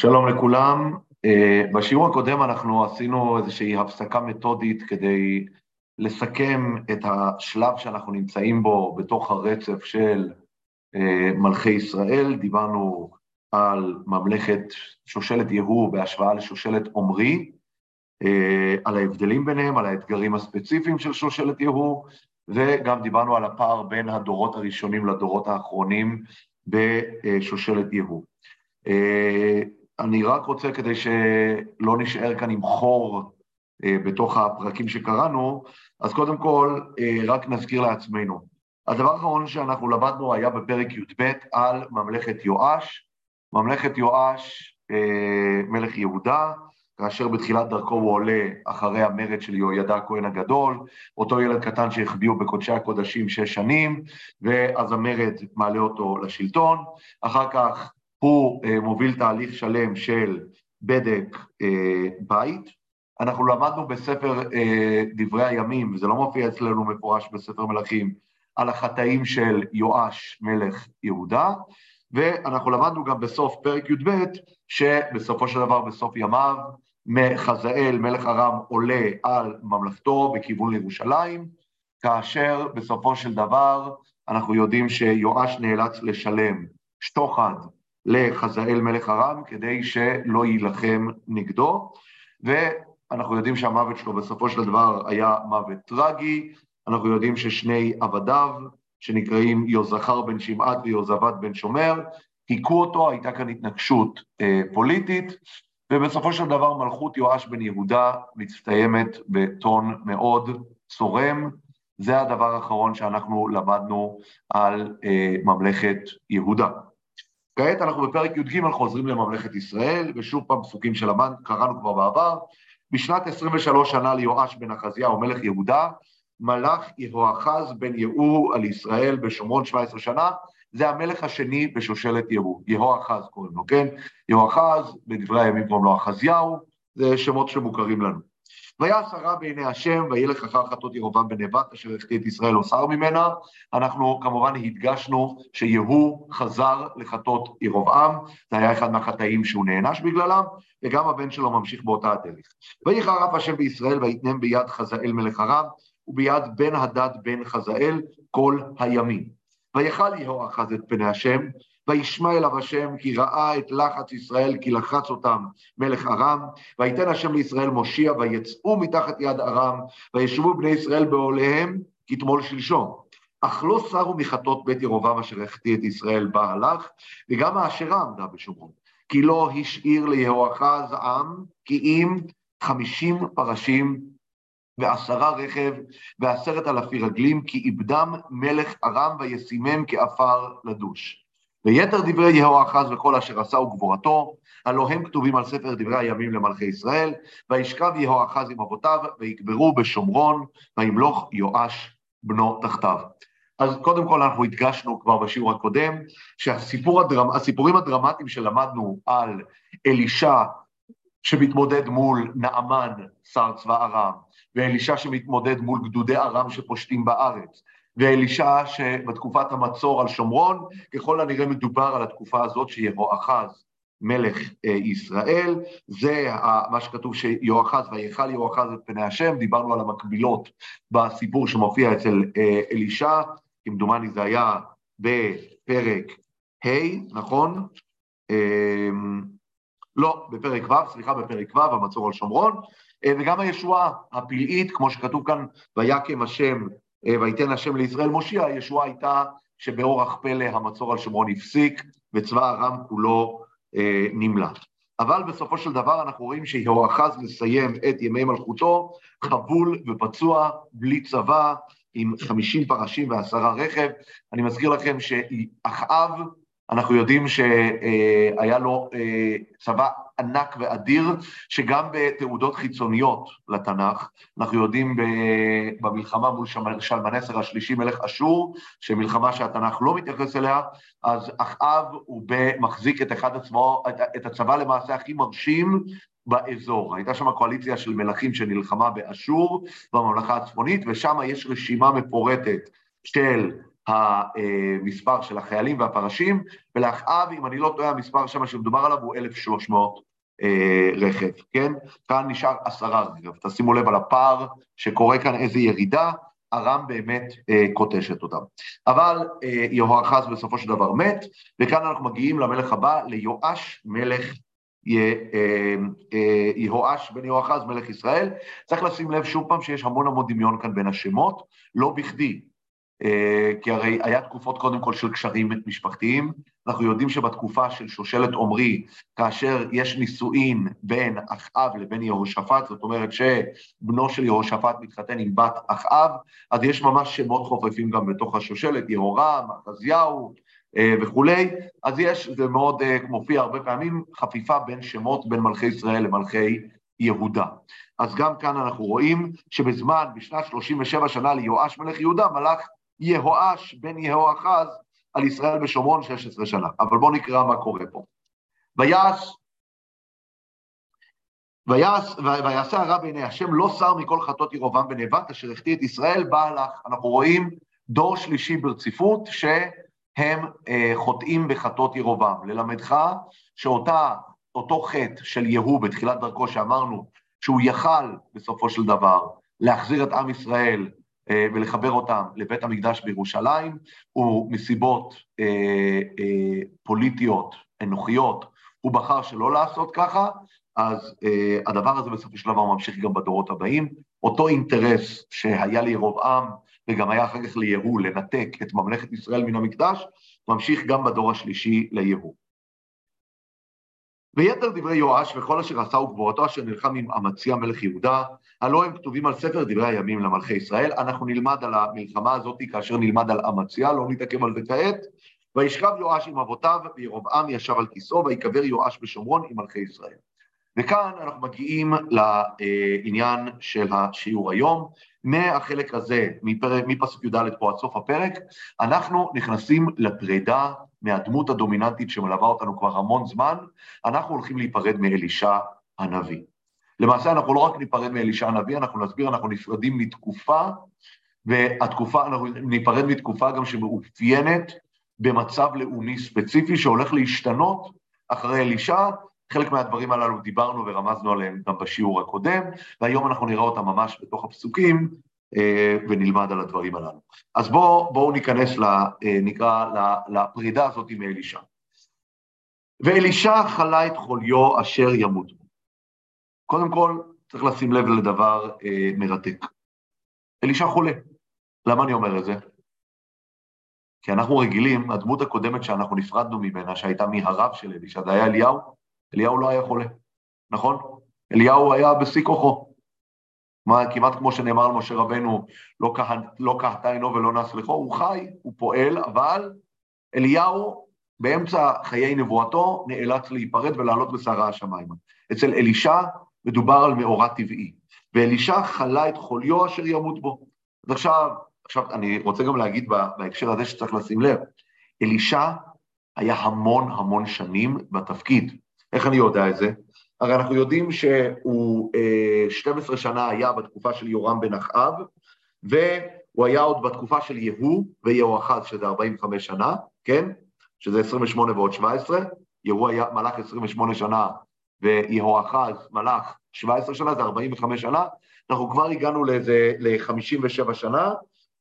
שלום לכולם. אה, בשיעור הקודם אנחנו עשינו איזושהי הפסקה מתודית כדי לסכם את השלב שאנחנו נמצאים בו בתוך הרצף של אה, מלכי ישראל. דיברנו על ממלכת שושלת יהוא בהשוואה לשושלת עומרי, אה, על ההבדלים ביניהם, על האתגרים הספציפיים של שושלת יהוא, וגם דיברנו על הפער בין הדורות הראשונים לדורות האחרונים בשושלת יהוא. אני רק רוצה, כדי שלא נשאר כאן עם חור אה, בתוך הפרקים שקראנו, אז קודם כל, אה, רק נזכיר לעצמנו. הדבר האחרון שאנחנו למדנו היה בפרק י"ב על ממלכת יואש. ממלכת יואש, אה, מלך יהודה, כאשר בתחילת דרכו הוא עולה אחרי המרד של יהוידע הכהן הגדול, אותו ילד קטן שהחביאו בקודשי הקודשים שש שנים, ואז המרד מעלה אותו לשלטון. אחר כך הוא אה, מוביל תהליך שלם של בדק אה, בית. אנחנו למדנו בספר אה, דברי הימים, וזה לא מופיע אצלנו מפורש בספר מלכים, על החטאים של יואש מלך יהודה, ואנחנו למדנו גם בסוף פרק י"ב, שבסופו של דבר, בסוף ימיו, חזאל, מלך ארם, עולה על ממלכתו בכיוון לירושלים, כאשר בסופו של דבר אנחנו יודעים שיואש נאלץ לשלם שוחד לחזאל מלך ארם כדי שלא יילחם נגדו, ואנחנו יודעים שהמוות שלו בסופו של דבר היה מוות טרגי, אנחנו יודעים ששני עבדיו, שנקראים יוזכר בן שמעט ויוזבת בן שומר, היכו אותו, הייתה כאן התנגשות אה, פוליטית, ובסופו של דבר מלכות יואש בן יהודה מסתיימת בטון מאוד צורם. זה הדבר האחרון שאנחנו למדנו על אה, ממלכת יהודה. כעת אנחנו בפרק י"ג חוזרים לממלכת ישראל, ושוב פעם פסוקים של המן, קראנו כבר בעבר. בשנת 23 שנה ליואש בן אחזיהו, מלך יהודה, מלך יהואחז בן יהוא על ישראל בשומרון 17 שנה, זה המלך השני בשושלת יהוא, יהואחז קוראים לו, כן? יהואחז, בדברי הימים קוראים לו אחזיהו, זה שמות שמוכרים לנו. ויעש הרע בעיני השם, וילך אחר חטות ירובעם בן נבט, אשר החטיא את ישראל אוסר ממנה. אנחנו כמובן הדגשנו שיהוא חזר לחטות ירובעם, זה היה אחד מהחטאים שהוא נענש בגללם, וגם הבן שלו ממשיך באותה הדרך. ויחרף השם בישראל, ויתנם ביד חזאל מלך ארם, וביד בן הדד בן חזאל כל הימים. ויכל יהואחז את פני השם, וישמע אליו השם, כי ראה את לחץ ישראל, כי לחץ אותם מלך ארם, ויתן השם לישראל מושיע, ויצאו מתחת יד ארם, וישבו בני ישראל בעוליהם כתמול שלשום. אך לא סרו מחטות בית ירובעם אשר החטיא את ישראל בה הלך, וגם האשרה עמדה בשומרון. כי לא השאיר ליהואחז עם, כי אם חמישים פרשים ועשרה רכב ועשרת אלפי רגלים, כי איבדם מלך ארם וישימם כעפר לדוש. ויתר דברי יהואחז וכל אשר עשה וגבורתו, הלא הם כתובים על ספר דברי הימים למלכי ישראל, וישכב יהואחז עם אבותיו, ויקברו בשומרון, וימלוך יואש בנו תחתיו. אז קודם כל אנחנו הדגשנו כבר בשיעור הקודם, שהסיפורים הדרמ, הדרמטיים שלמדנו על אלישע שמתמודד מול נעמן, שר צבא ארם, ואלישע שמתמודד מול גדודי ארם שפושטים בארץ, ואלישע שבתקופת המצור על שומרון, ככל הנראה מדובר על התקופה הזאת שיהואחז מלך אה, ישראל, זה מה שכתוב שיהואחז ויכל יהואחז את פני השם, דיברנו על המקבילות בסיפור שמופיע אצל אה, אלישע, כמדומני זה היה בפרק ה', נכון? אמ, לא, בפרק ו', סליחה, בפרק ו', המצור על שומרון, אה, וגם הישועה הפלאית, כמו שכתוב כאן, ויקם השם ויתן השם לישראל מושיע, הישועה הייתה שבאורח פלא המצור על שומרון הפסיק וצבא ארם כולו אה, נמלט. אבל בסופו של דבר אנחנו רואים שיהואחז מסיים את ימי מלכותו חבול ופצוע, בלי צבא, עם חמישים פרשים ועשרה רכב. אני מזכיר לכם שאחאב אנחנו יודעים שהיה לו אה, צבא ענק ואדיר, שגם בתעודות חיצוניות לתנ"ך, אנחנו יודעים במלחמה מול שלמנסר השלישי, מלך אשור, שמלחמה שהתנ"ך לא מתייחס אליה, אז אחאב הוא מחזיק את, הצבא, את הצבא למעשה הכי מרשים באזור. הייתה שם קואליציה של מלכים שנלחמה באשור, בממלכה הצפונית, ושם יש רשימה מפורטת של המספר של החיילים והפרשים, ולאחאב, אם אני לא טועה, המספר שם שמדובר עליו הוא 1,300 אה, רכב, כן? כאן נשאר עשרה רכב. תשימו לב על הפער שקורה כאן איזו ירידה, ארם באמת אה, קוטשת אותם. אבל אה, יהואחז בסופו של דבר מת, וכאן אנחנו מגיעים למלך הבא, ליואש מלך אה, אה, יהואש בן יהואחז מלך ישראל. צריך לשים לב שוב פעם שיש המון המון דמיון כאן בין השמות, לא בכדי. אה, כי הרי היה תקופות קודם כל של קשרים משפחתיים, אנחנו יודעים שבתקופה של שושלת עומרי, כאשר יש נישואין בין אחאב לבין יהושפט, זאת אומרת שבנו של יהושפט מתחתן עם בת אחאב, אז יש ממש שמות חופפים גם בתוך השושלת, יהורם, אחזיהו אה, וכולי, אז יש, זה מאוד אה, מופיע הרבה פעמים, חפיפה בין שמות בין מלכי ישראל למלכי יהודה. אז גם כאן אנחנו רואים שבזמן, בשנת 37 שנה ליואש מלך יהודה, מלך יהואש בן יהואחז על ישראל בשומרון 16 שנה. אבל בואו נקרא מה קורה פה. ויעש, ויעש, ויעשה הרע בעיני השם, לא שר מכל חטאות ירובעם בן אשר החטיא את ישראל, בא לך. אנחנו רואים דור שלישי ברציפות, שהם אה, חוטאים בחטאות ירובעם. ללמדך שאותו חטא של יהוא בתחילת דרכו, שאמרנו שהוא יכל בסופו של דבר להחזיר את עם ישראל ולחבר אותם לבית המקדש בירושלים, ומסיבות אה, אה, פוליטיות, אנוכיות, הוא בחר שלא לעשות ככה, אז הדבר הזה בסופו של דבר ממשיך גם בדורות הבאים. אותו אינטרס שהיה לירובעם וגם היה אחר כך ליהוא לנתק את ממלכת ישראל מן המקדש, ממשיך גם בדור השלישי ליהוא. ויתר דברי יואש וכל אשר עשה וגבורתו אשר נלחם עם אמציה מלך יהודה, הלא הם כתובים על ספר דברי הימים למלכי ישראל. אנחנו נלמד על המלחמה הזאת כאשר נלמד על אמציה, לא נתעכב על זה כעת. וישכב יואש עם אבותיו, וירבעם ישב על כיסאו, ויקבר יואש בשומרון עם מלכי ישראל. וכאן אנחנו מגיעים לעניין של השיעור היום. מהחלק הזה, מפרק, מפסוק י"ד פה עד סוף הפרק, אנחנו נכנסים לפרידה מהדמות הדומיננטית שמלווה אותנו כבר המון זמן, אנחנו הולכים להיפרד מאלישע הנביא. למעשה אנחנו לא רק ניפרד מאלישע הנביא, אנחנו נסביר, אנחנו נפרדים מתקופה, והתקופה, אנחנו ניפרד מתקופה גם שמאופיינת במצב לאומי ספציפי שהולך להשתנות אחרי אלישע, חלק מהדברים הללו דיברנו ורמזנו עליהם גם בשיעור הקודם, והיום אנחנו נראה אותם ממש בתוך הפסוקים אה, ונלמד על הדברים הללו. אז בואו בוא ניכנס, ל, אה, נקרא, לפרידה הזאת עם אלישע. ואלישע חלה את חוליו אשר ימות. קודם כל, צריך לשים לב לדבר אה, מרתק. אלישע חולה. למה אני אומר את זה? כי אנחנו רגילים, הדמות הקודמת שאנחנו נפרדנו ממנה, שהייתה מהרב של אלישע, זה היה אליהו, אליהו לא היה חולה, נכון? אליהו היה בשיא כוחו. מה, כמעט כמו שנאמר על משה רבנו, לא, כה, לא קהתה עינו ולא נס לכו, הוא חי, הוא פועל, אבל אליהו באמצע חיי נבואתו נאלץ להיפרד ולעלות בסערה השמיימה. אצל אלישע מדובר על מאורע טבעי, ואלישע חלה את חוליו אשר ימות בו. אז עכשיו, עכשיו אני רוצה גם להגיד בהקשר הזה שצריך לשים לב, אלישע היה המון המון שנים בתפקיד. איך אני יודע את זה? הרי אנחנו יודעים שהוא 12 אה, שנה היה בתקופה של יורם בן אחאב, והוא היה עוד בתקופה של יהוא ויהואחז, שזה 45 שנה, כן? שזה 28 ועוד 17, יהוא היה מלך 28 שנה ויהואחז מלך 17 שנה, זה 45 שנה, אנחנו כבר הגענו לאיזה, ל-57 שנה,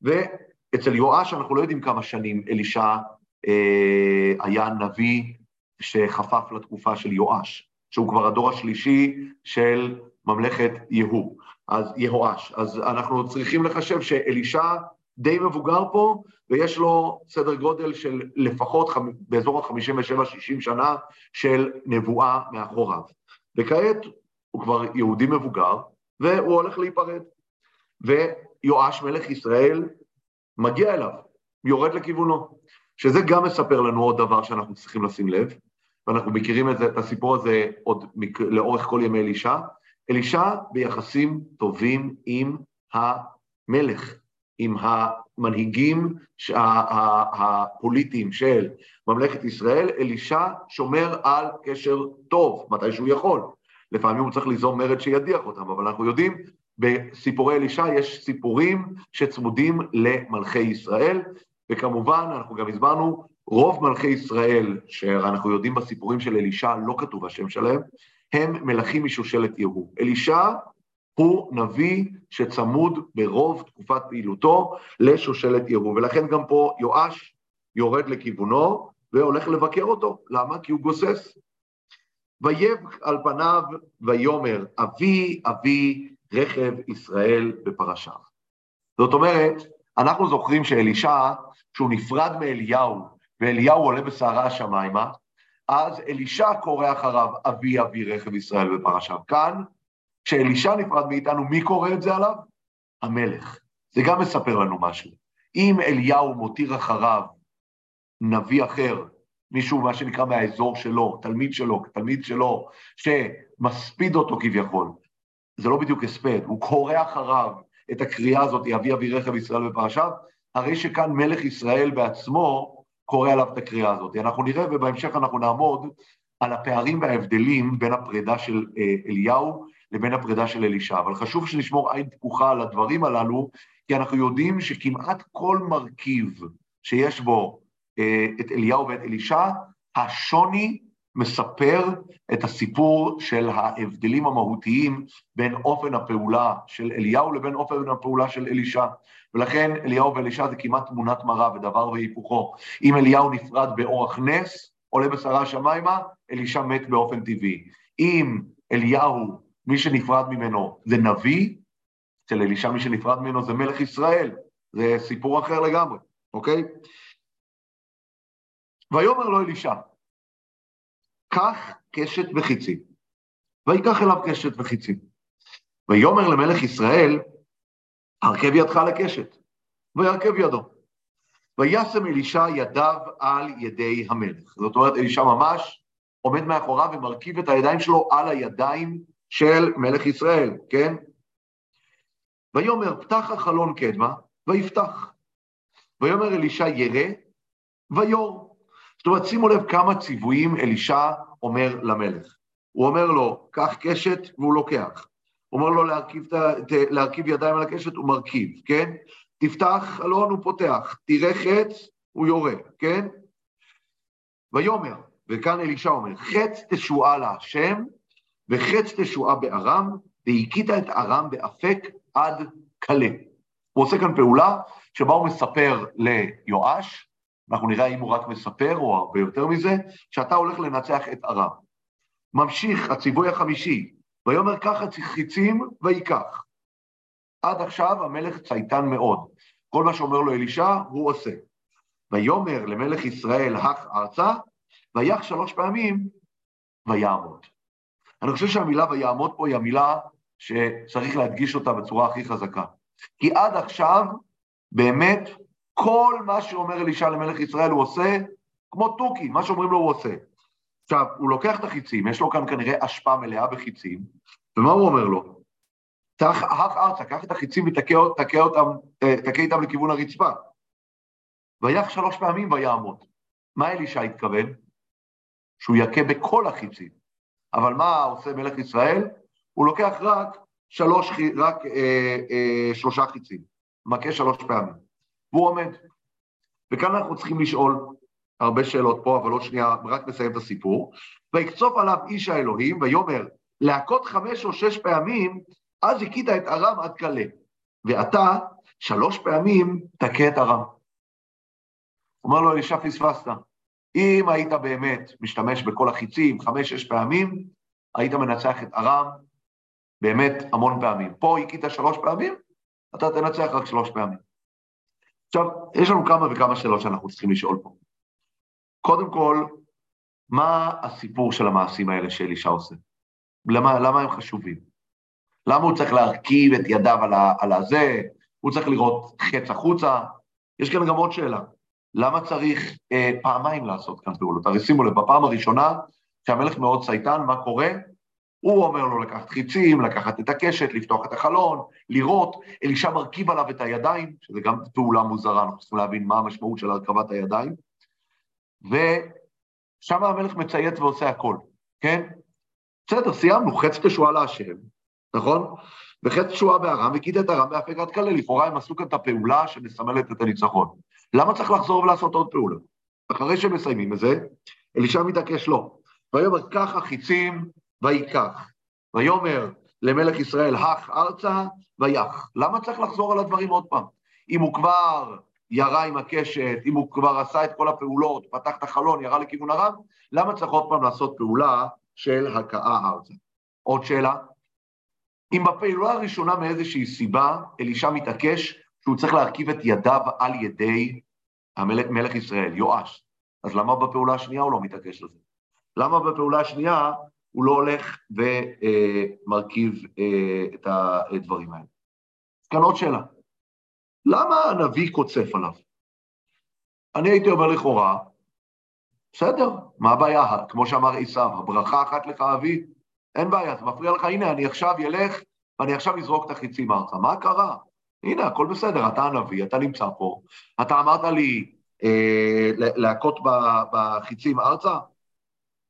ואצל יואש אנחנו לא יודעים כמה שנים אלישע אה, היה נביא שחפף לתקופה של יואש, שהוא כבר הדור השלישי של ממלכת יהוא, אז יהואש. אז אנחנו צריכים לחשב שאלישע די מבוגר פה, ויש לו סדר גודל של לפחות באזור ה-57-60 שנה של נבואה מאחוריו. וכעת הוא כבר יהודי מבוגר, והוא הולך להיפרד. ויואש מלך ישראל מגיע אליו, יורד לכיוונו. שזה גם מספר לנו עוד דבר שאנחנו צריכים לשים לב, ואנחנו מכירים את, זה, את הסיפור הזה עוד לאורך כל ימי אלישע. אלישע ביחסים טובים עם המלך, עם המנהיגים הפוליטיים של ממלכת ישראל, אלישע שומר על קשר טוב, מתי שהוא יכול. לפעמים הוא צריך ליזום מרד שידיח אותם, אבל אנחנו יודעים, בסיפורי אלישע יש סיפורים שצמודים למלכי ישראל, וכמובן, אנחנו גם הסברנו, רוב מלכי ישראל, שאנחנו יודעים בסיפורים של אלישע, לא כתוב השם שלהם, הם מלכים משושלת יהוא. אלישע הוא נביא שצמוד ברוב תקופת פעילותו לשושלת יהוא, ולכן גם פה יואש יורד לכיוונו והולך לבקר אותו. למה? כי הוא גוסס. ויב על פניו ויאמר, אבי אבי רכב ישראל בפרשיו. זאת אומרת, אנחנו זוכרים שאלישע, כשהוא נפרד מאליהו, ואליהו עולה בסערה השמיימה, אז אלישע קורא אחריו, אבי אבי רכב ישראל בפרשיו. כאן, כשאלישע נפרד מאיתנו, מי קורא את זה עליו? המלך. זה גם מספר לנו משהו. אם אליהו מותיר אחריו נביא אחר, מישהו, מה שנקרא, מהאזור שלו, תלמיד שלו, תלמיד שלו, שמספיד אותו כביכול, זה לא בדיוק הספד, הוא קורא אחריו את הקריאה הזאת, אבי אבי רכב ישראל בפרשיו, הרי שכאן מלך ישראל בעצמו קורא עליו את הקריאה הזאת. אנחנו נראה ובהמשך אנחנו נעמוד על הפערים וההבדלים בין הפרידה של אה, אליהו לבין הפרידה של אלישע. אבל חשוב שנשמור עין פקוחה על הדברים הללו, כי אנחנו יודעים שכמעט כל מרכיב שיש בו אה, את אליהו ואת אלישע, השוני מספר את הסיפור של ההבדלים המהותיים בין אופן הפעולה של אליהו לבין אופן הפעולה של אלישע. ולכן אליהו ואלישע זה כמעט תמונת מראה ודבר והיפוכו. אם אליהו נפרד באורח נס, עולה בשרה השמיימה, אלישע מת באופן טבעי. אם אליהו, מי שנפרד ממנו זה נביא, אצל אלישע מי שנפרד ממנו זה מלך ישראל. זה סיפור אחר לגמרי, אוקיי? ויאמר לו אלישע, קח קשת וחיצים. ויקח אליו קשת וחיצים. ויאמר למלך ישראל, הרכב ידך לקשת, וירכב ידו. וישם אלישע ידיו על ידי המלך. זאת אומרת, אלישע ממש עומד מאחוריו ומרכיב את הידיים שלו על הידיים של מלך ישראל, כן? ויאמר, פתח החלון קדמה, ויפתח. ויאמר אלישע, ירא, ויור. זאת אומרת, שימו לב כמה ציוויים אלישע אומר למלך. הוא אומר לו, קח קשת, והוא לוקח. הוא אומר לו להרכיב, להרכיב ידיים על הקשת, הוא מרכיב, כן? תפתח חלון, הוא פותח. תראה חץ, הוא יורה, כן? ויאמר, וכאן אלישע אומר, חץ תשועה להשם, וחץ תשועה בארם, והכית את ארם באפק עד כלה. הוא עושה כאן פעולה שבה הוא מספר ליואש, אנחנו נראה אם הוא רק מספר או הרבה יותר מזה, שאתה הולך לנצח את ארם. ממשיך הציווי החמישי, ויאמר ככה חיצים ויקח. עד עכשיו המלך צייתן מאוד. כל מה שאומר לו אלישע, הוא עושה. ויאמר למלך ישראל, הך ארצה, ויח שלוש פעמים, ויעמוד. אני חושב שהמילה ויעמוד פה היא המילה שצריך להדגיש אותה בצורה הכי חזקה. כי עד עכשיו, באמת, כל מה שאומר אלישע למלך ישראל הוא עושה כמו תוכי, מה שאומרים לו הוא עושה. עכשיו, הוא לוקח את החיצים, יש לו כאן כנראה אשפה מלאה בחיצים, ומה הוא אומר לו? תח ארצה, קח את החיצים ותכה איתם לכיוון הרצפה. ויח שלוש פעמים ויעמוד. מה אלישע התכוון? שהוא יכה בכל החיצים. אבל מה עושה מלך ישראל? הוא לוקח רק שלוש, רק אה, אה, שלושה חיצים, מכה שלוש פעמים, והוא עומד. וכאן אנחנו צריכים לשאול, הרבה שאלות פה, אבל עוד שנייה, רק נסיים את הסיפור. ויקצוף עליו איש האלוהים, ויאמר, להכות חמש או שש פעמים, אז הכית את ארם עד כלה. ואתה, שלוש פעמים, תכה את ארם. אומר לו אלישע, פספסת. אם היית באמת משתמש בכל החיצים חמש-שש פעמים, היית מנצח את ארם באמת המון פעמים. פה הכית שלוש פעמים, אתה תנצח רק שלוש פעמים. עכשיו, יש לנו כמה וכמה שאלות שאנחנו צריכים לשאול פה. קודם כל, מה הסיפור של המעשים האלה שאלישע עושה? למה, למה הם חשובים? למה הוא צריך להרכיב את ידיו על, ה, על הזה? הוא צריך לראות חץ החוצה? יש כאן גם עוד שאלה. למה צריך אה, פעמיים לעשות כאן פעולות? הרי שימו לב, בפעם הראשונה, כשהמלך מאוד צייתן, מה קורה? הוא אומר לו לקחת חיצים, לקחת את הקשת, לפתוח את החלון, לראות, אלישע מרכיב עליו את הידיים, שזה גם פעולה מוזרה, אנחנו צריכים להבין מה המשמעות של הרכבת הידיים. ושם המלך מציית ועושה הכל, כן? בסדר, סיימנו, חץ תשועה להשם, נכון? וחץ תשועה בארם, וכית את ארם בהפקת כלה, לכאורה הם עשו כאן את הפעולה שמסמלת את הניצחון. למה צריך לחזור ולעשות עוד פעולה? אחרי שמסיימים את זה, אלישע מתעקש לא. ויאמר, קח החיצים ויקח. ויאמר למלך ישראל, הך ארצה ויח. למה צריך לחזור על הדברים עוד פעם? אם הוא כבר ירה עם הקשת, אם הוא כבר עשה את כל הפעולות, פתח את החלון, ירה לכיוון הרב, למה צריך עוד פעם לעשות פעולה של הכאה ארצה? עוד שאלה? אם בפעולה הראשונה מאיזושהי סיבה, אלישע מתעקש שהוא צריך להרכיב את ידיו על ידי המלך מלך ישראל, יואש, אז למה בפעולה השנייה הוא לא מתעקש על זה? למה בפעולה השנייה הוא לא הולך ומרכיב אה, את הדברים האלה? כאן עוד שאלה. למה הנביא קוצף עליו? אני הייתי אומר לכאורה, בסדר, מה הבעיה? כמו שאמר עשיו, הברכה אחת לך אבי, אין בעיה, זה מפריע לך, הנה, אני עכשיו אלך ואני עכשיו אזרוק את החיצים ארצה. מה קרה? הנה, הכל בסדר, אתה הנביא, אתה נמצא פה, אתה אמרת לי אה, להכות בחיצים ארצה?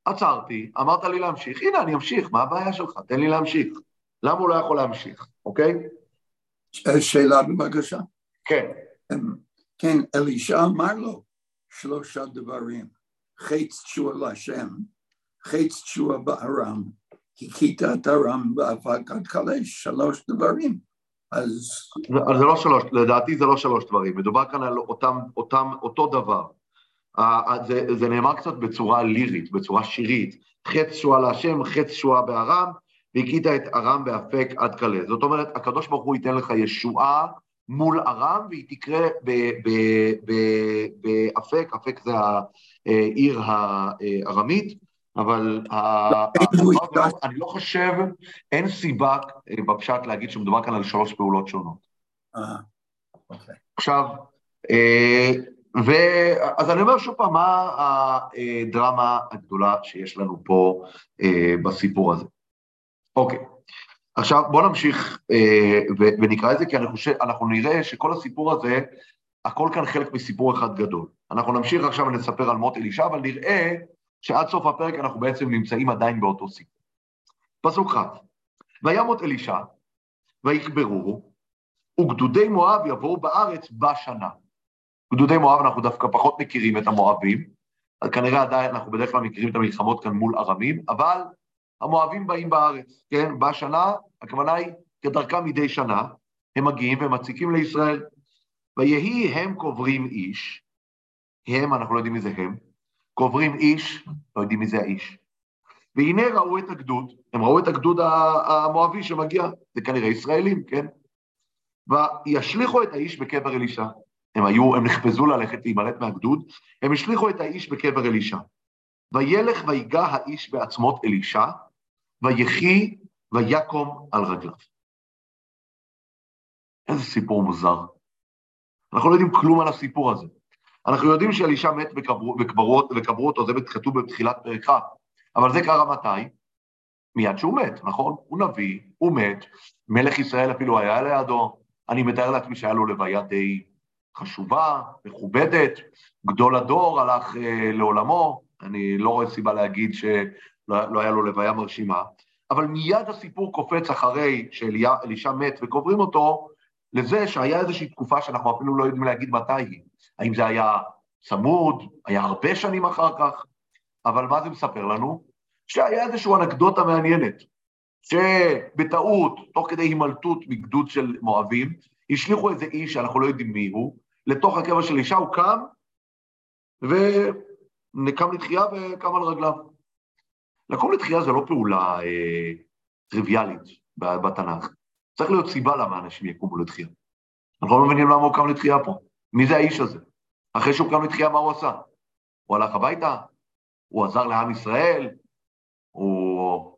עצרתי, אמרת לי להמשיך, הנה, אני אמשיך, מה הבעיה שלך? תן לי להמשיך. למה הוא לא יכול להמשיך, אוקיי? שאלה בבקשה. כן. אמ, כן, אלישע אמר לו שלושה דברים, חץ תשועה להשם, חץ תשועה בארם, הכית את ארם באבק עד קלש, שלוש דברים. אז... זה לא שלוש, לדעתי זה לא שלוש דברים, מדובר כאן על אותם, אותם, אותו דבר. זה, זה נאמר קצת בצורה לירית, בצורה שירית, חץ שועה להשם, חץ שועה בארם, והכית את ארם באפק עד כלה. זאת אומרת, הקדוש ברוך הוא ייתן לך ישועה מול ארם, והיא תקרה באפק, אפק זה העיר הארמית, אבל אני לא חושב, אין סיבה אה, בפשט להגיד שמדובר כאן על שלוש פעולות שונות. אה, אוקיי. עכשיו, אה, ו... אז אני אומר שוב פעם, מה הדרמה הגדולה שיש לנו פה בסיפור הזה? אוקיי, עכשיו בואו נמשיך ונקרא את זה, כי אני חושב, אנחנו נראה שכל הסיפור הזה, הכל כאן חלק מסיפור אחד גדול. אנחנו נמשיך עכשיו ונספר על מות אלישע, אבל נראה שעד סוף הפרק אנחנו בעצם נמצאים עדיין באותו סיפור. פסוק ח' וימות אלישע, ויקברוהו, וגדודי מואב יבואו בארץ בשנה. גדודי מואב אנחנו דווקא פחות מכירים את המואבים, אז כנראה עדיין אנחנו בדרך כלל מכירים את המלחמות כאן מול ארמים, אבל המואבים באים בארץ, כן? בשנה, הכוונה היא כדרכם מדי שנה, הם מגיעים ומציקים לישראל. ויהי הם קוברים איש, הם, אנחנו לא יודעים מי זה הם, קוברים איש, לא יודעים מי זה האיש. והנה ראו את הגדוד, הם ראו את הגדוד המואבי שמגיע, זה כנראה ישראלים, כן? וישליכו את האיש בקבר אלישע. הם היו, הם נחפזו ללכת להימלט מהגדוד, הם השליכו את האיש בקבר אלישע. וילך ויגע האיש בעצמות אלישע, ויחי ויקום על רגליו. איזה סיפור מוזר. אנחנו לא יודעים כלום על הסיפור הזה. אנחנו יודעים שאלישע מת וקברו, אותו, זה כתוב בתחילת פרק כ', אבל זה קרה מתי? מיד שהוא מת, נכון? הוא נביא, הוא מת, מלך ישראל אפילו היה לידו, אני מתאר לעצמי שהיה לו לוויה די חשובה, מכובדת, גדול הדור הלך אה, לעולמו, אני לא רואה סיבה להגיד שלא לא היה לו לוויה מרשימה, אבל מיד הסיפור קופץ אחרי שאלישע מת וקוברים אותו, לזה שהיה איזושהי תקופה שאנחנו אפילו לא יודעים להגיד מתי היא. האם זה היה צמוד, היה הרבה שנים אחר כך, אבל מה זה מספר לנו? שהיה איזושהי אנקדוטה מעניינת, שבטעות, תוך כדי הימלטות מגדוד של מואבים, השליכו איזה איש שאנחנו לא יודעים מי הוא, לתוך הקבע של אישה, הוא קם, ונקם לתחייה וקם על רגליו. לקום לתחייה זה לא פעולה אה, טריוויאלית בתנ"ך. צריך להיות סיבה למה אנשים יקומו לתחייה. אנחנו לא מבינים למה הוא קם לתחייה פה. מי זה האיש הזה? אחרי שהוא קם לתחייה, מה הוא עשה? הוא הלך הביתה? הוא עזר לעם ישראל? הוא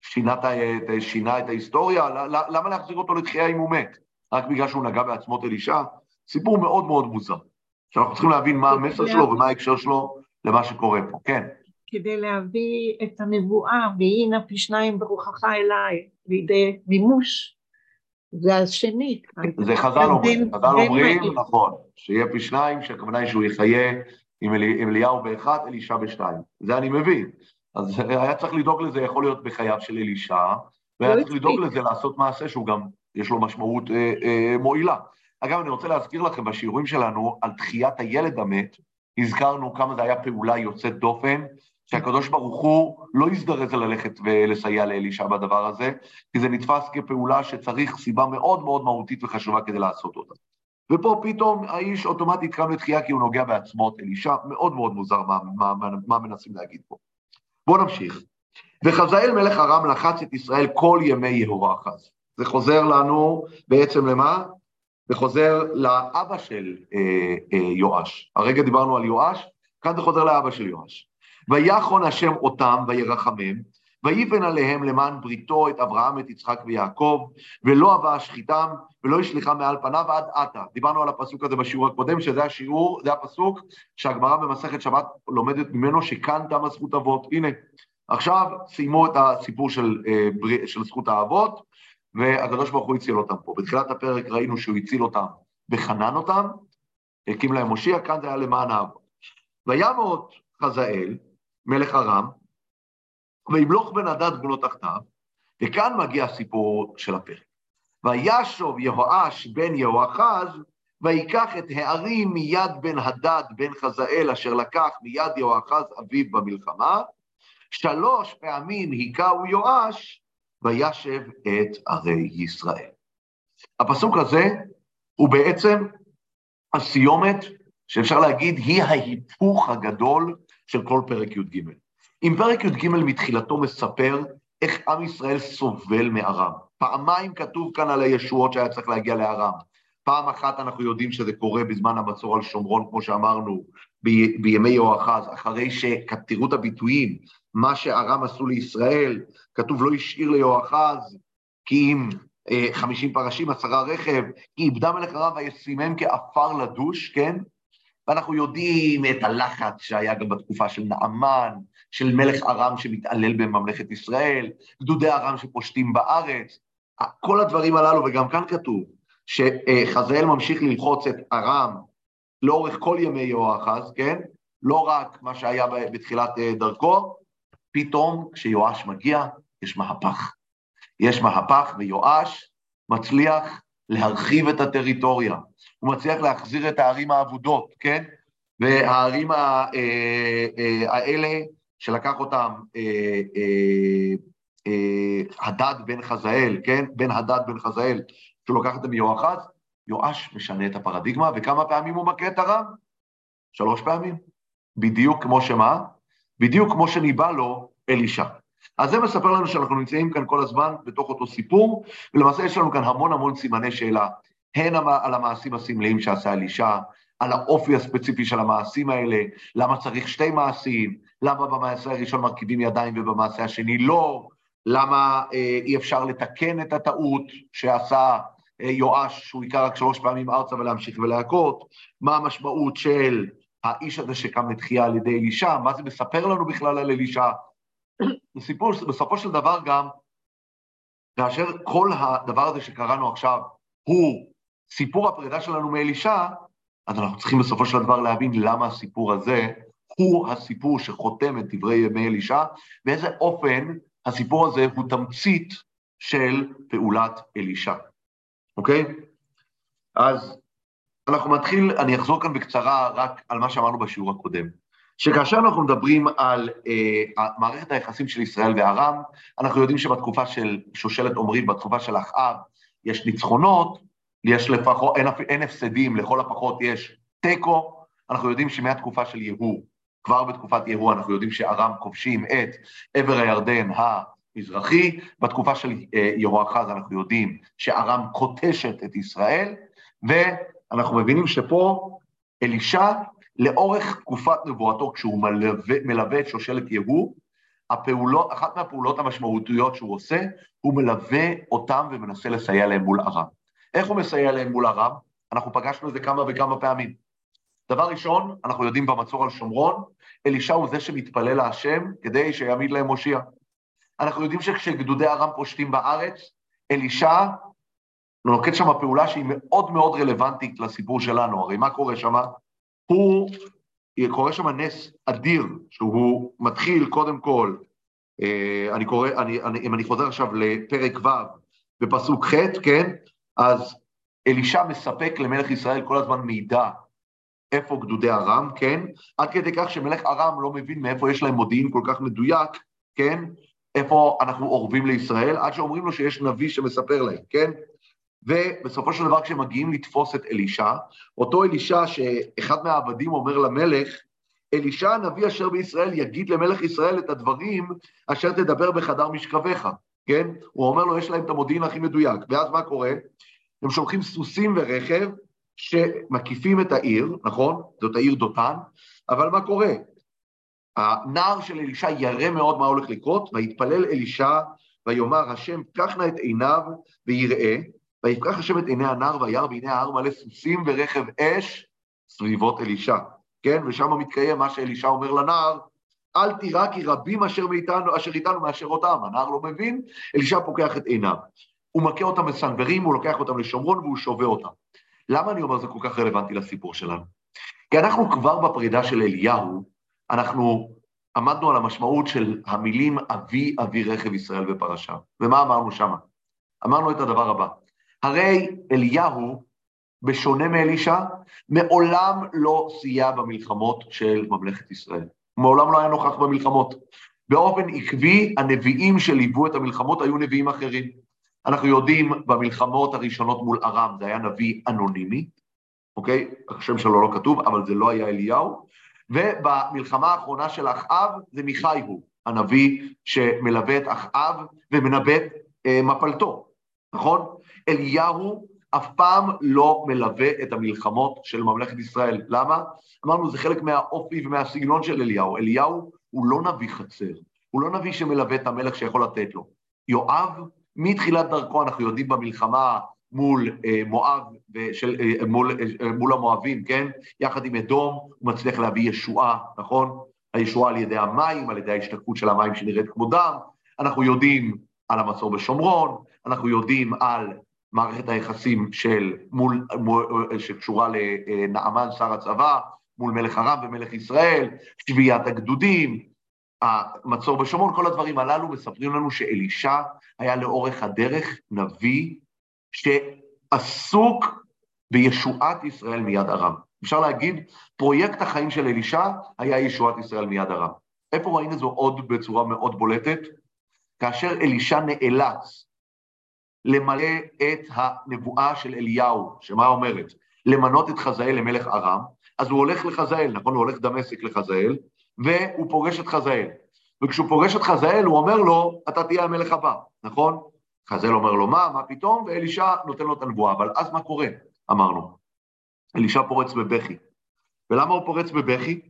שינה, את, שינה את ההיסטוריה? למה להחזיר אותו לתחייה אם הוא מת? רק בגלל שהוא נגע בעצמות אלישע? סיפור מאוד מאוד מוזר, שאנחנו צריכים להבין מה המסר שלו ומה ההקשר שלו למה שקורה פה. כן. כדי להביא את הנבואה, והנה פי שניים ברוחך אליי, לידי מימוש, זה השני. זה חז"ל אומרים, חז"ל אומרים, נכון, שיהיה פי שניים, שהכוונה היא שהוא יחיה עם אליהו באחד, אלישע בשתיים. זה אני מבין. אז היה צריך לדאוג לזה, יכול להיות בחייו של אלישע, והיה צריך לדאוג לזה לעשות מעשה שהוא גם, יש לו משמעות אה, אה, מועילה. אגב, אני רוצה להזכיר לכם, בשיעורים שלנו על תחיית הילד המת, הזכרנו כמה זה היה פעולה יוצאת דופן, שהקדוש ברוך הוא לא הזדרז ללכת ולסייע לאלישע בדבר הזה, כי זה נתפס כפעולה שצריך סיבה מאוד מאוד מהותית וחשובה כדי לעשות אותה. ופה פתאום האיש אוטומטית קם לתחייה כי הוא נוגע בעצמות אלישע, מאוד מאוד מוזר מה, מה, מה, מה מנסים להגיד פה. בואו נמשיך. וחזאל מלך ארם לחץ את ישראל כל ימי יהורחז. זה חוזר לנו בעצם למה? זה חוזר לאבא של אה, אה, יואש. הרגע דיברנו על יואש, כאן זה חוזר לאבא של יואש. ויחון השם אותם וירחמם, ויבן עליהם למען בריתו את אברהם, את יצחק ויעקב, ולא אבה השחיתם, ולא ישליחם מעל פניו עד עתה. דיברנו על הפסוק הזה בשיעור הקודם, שזה השיעור, זה הפסוק שהגמרא במסכת שבת לומדת ממנו, שכאן תמה זכות אבות. הנה, עכשיו סיימו את הסיפור של, אה, של זכות האבות, והקדוש ברוך הוא הציל אותם פה. בתחילת הפרק ראינו שהוא הציל אותם וחנן אותם, הקים להם מושיע, כאן זה היה למען האבות. וימות חזאל, מלך ארם, וימלוך בן הדד בנו תחתיו, וכאן מגיע הסיפור של הפרק. וישוב יהואש בן יהואחז, ויקח את הערים מיד בן הדד בן חזאל, אשר לקח מיד יהואחז אביו במלחמה, שלוש פעמים היכהו יואש, וישב את ערי ישראל. הפסוק הזה הוא בעצם הסיומת, שאפשר להגיד, היא ההיפוך הגדול של כל פרק י"ג. אם פרק י"ג מתחילתו מספר איך עם ישראל סובל מארם. פעמיים כתוב כאן על הישועות שהיה צריך להגיע לארם. פעם אחת אנחנו יודעים שזה קורה בזמן המצור על שומרון, כמו שאמרנו, בימי יהואחז, אחרי שתראו את הביטויים, מה שארם עשו לישראל, כתוב לא השאיר ליהואחז, כי אם אה, חמישים פרשים, עשרה רכב, כי איבדה מלך ארם וישימם כעפר לדוש, כן? ואנחנו יודעים את הלחץ שהיה גם בתקופה של נעמן, של מלך ארם שמתעלל בממלכת ישראל, גדודי ארם שפושטים בארץ, כל הדברים הללו, וגם כאן כתוב שחזאל ממשיך ללחוץ את ארם לאורך כל ימי יהואחז, כן? לא רק מה שהיה בתחילת אה, דרכו, פתאום כשיואש מגיע, יש מהפך. יש מהפך ויואש מצליח להרחיב את הטריטוריה. הוא מצליח להחזיר את הערים האבודות, כן? והערים אה, אה, האלה, שלקח אותם הדד בן חזאל, כן? בן הדד בן חזאל, שהוא לוקח אותם מיואחז, יואש משנה את הפרדיגמה, וכמה פעמים הוא מכה את הרם? שלוש פעמים. בדיוק כמו שמה? בדיוק כמו שניבא לו אלישע. אז זה מספר לנו שאנחנו נמצאים כאן כל הזמן בתוך אותו סיפור, ולמעשה יש לנו כאן המון המון סימני שאלה, הן על המעשים הסמליים שעשה אלישע, על האופי הספציפי של המעשים האלה, למה צריך שתי מעשים, למה במעשה הראשון מרכיבים ידיים ובמעשה השני לא, למה אה, אי אפשר לתקן את הטעות שעשה אה, יואש, שהוא יקרא רק שלוש פעמים ארצה ולהמשיך ולהכות, מה המשמעות של האיש הזה שקם לתחייה על ידי אלישע, מה זה מספר לנו בכלל על אלישע. בסופו של דבר גם, כאשר כל הדבר הזה שקראנו עכשיו הוא סיפור הפרידה שלנו מאלישע, אז אנחנו צריכים בסופו של דבר להבין למה הסיפור הזה הוא הסיפור שחותם את דברי ימי אלישע, באיזה אופן הסיפור הזה הוא תמצית של פעולת אלישע, אוקיי? אז אנחנו נתחיל, אני אחזור כאן בקצרה רק על מה שאמרנו בשיעור הקודם. שכאשר אנחנו מדברים על אה, מערכת היחסים של ישראל וארם, אנחנו יודעים שבתקופה של שושלת עומרית, בתקופה של אחאב, יש ניצחונות, יש לפחות, אין, אין הפסדים, לכל הפחות יש תיקו, אנחנו יודעים שמהתקופה של יהוא, כבר בתקופת יהוא אנחנו יודעים שארם כובשים את עבר הירדן המזרחי, בתקופה של אה, יהואחז אנחנו יודעים שארם כותשת את ישראל, ו... אנחנו מבינים שפה אלישע, לאורך תקופת נבואתו, כשהוא מלווה, מלווה את שושלת יהוא, הפעולות, אחת מהפעולות המשמעותיות שהוא עושה, הוא מלווה אותם ומנסה לסייע להם מול ארם. איך הוא מסייע להם מול ארם? אנחנו פגשנו את זה כמה וכמה פעמים. דבר ראשון, אנחנו יודעים במצור על שומרון, אלישע הוא זה שמתפלל להשם כדי שיעמיד להם מושיע. אנחנו יודעים שכשגדודי ארם פושטים בארץ, אלישע נוקט שם פעולה שהיא מאוד מאוד רלוונטית לסיפור שלנו, הרי מה קורה שם? הוא, קורה שם נס אדיר, שהוא מתחיל קודם כל, אה, אני קורא, אני, אני, אם אני חוזר עכשיו לפרק ו' בפסוק ח', כן? אז אלישע מספק למלך ישראל כל הזמן מידע איפה גדודי ארם, כן? עד כדי כך שמלך ארם לא מבין מאיפה יש להם מודיעין כל כך מדויק, כן? איפה אנחנו אורבים לישראל, עד שאומרים לו שיש נביא שמספר להם, כן? ובסופו של דבר כשהם מגיעים לתפוס את אלישע, אותו אלישע שאחד מהעבדים אומר למלך, אלישע הנביא אשר בישראל יגיד למלך ישראל את הדברים אשר תדבר בחדר משכבך, כן? הוא אומר לו, יש להם את המודיעין הכי מדויק. ואז מה קורה? הם שולחים סוסים ורכב שמקיפים את העיר, נכון? זאת העיר דותן, אבל מה קורה? הנער של אלישע ירא מאוד מה הולך לקרות, ויתפלל אלישע ויאמר השם, קח נא את עיניו ויראה, ויפקח השם את עיני הנער וירא והנה ההר מלא סוסים ורכב אש סביבות אלישע, כן? ושם מתקיים מה שאלישע אומר לנער, אל תירא כי רבים אשר מאיתנו, אשר איתנו מאשר אותם. הנער לא מבין, אלישע פוקח את עיניו. הוא מכה אותם בסנוורים, הוא לוקח אותם לשומרון והוא שובה אותם. למה אני אומר זה כל כך רלוונטי לסיפור שלנו? כי אנחנו כבר בפרידה של אליהו, אנחנו עמדנו על המשמעות של המילים אבי אבי רכב ישראל ופרשה. ומה אמרנו שמה? אמרנו את הדבר הבא, הרי אליהו, בשונה מאלישע, מעולם לא סייע במלחמות של ממלכת ישראל. מעולם לא היה נוכח במלחמות. באופן עקבי, הנביאים שליוו את המלחמות היו נביאים אחרים. אנחנו יודעים במלחמות הראשונות מול ארם, זה היה נביא אנונימי, אוקיי? השם שלו לא כתוב, אבל זה לא היה אליהו. ובמלחמה האחרונה של אחאב, זה מיכאי הוא, הנביא שמלווה את אחאב ומנבא אה, מפלתו, נכון? אליהו אף פעם לא מלווה את המלחמות של ממלכת ישראל. למה? אמרנו, זה חלק מהאופי ומהסגנון של אליהו. אליהו הוא לא נביא חצר, הוא לא נביא שמלווה את המלך שיכול לתת לו. יואב, מתחילת דרכו אנחנו יודעים במלחמה מול אה, מואב, ושל, אה, מול, אה, מול המואבים, כן? יחד עם אדום, הוא מצליח להביא ישועה, נכון? הישועה על ידי המים, על ידי ההשתקפות של המים שנראית כמו דם. אנחנו יודעים על המצור בשומרון, אנחנו יודעים על מערכת היחסים של מול, מול, שקשורה לנעמן, שר הצבא, מול מלך ארם ומלך ישראל, שביעת הגדודים, המצור בשומרון, כל הדברים הללו מספרים לנו שאלישע היה לאורך הדרך נביא שעסוק בישועת ישראל מיד ארם. אפשר להגיד, פרויקט החיים של אלישע היה ישועת ישראל מיד ארם. איפה ראינו זו עוד בצורה מאוד בולטת? כאשר אלישע נאלץ למלא את הנבואה של אליהו, שמה אומרת? למנות את חזאל למלך ארם, אז הוא הולך לחזאל, נכון? הוא הולך דמשק לחזאל, והוא פוגש את חזאל. וכשהוא פוגש את חזאל, הוא אומר לו, אתה תהיה המלך הבא, נכון? חזאל אומר לו, מה, מה פתאום? ואלישע נותן לו את הנבואה. אבל אז מה קורה? אמרנו. אלישע פורץ בבכי. ולמה הוא פורץ בבכי?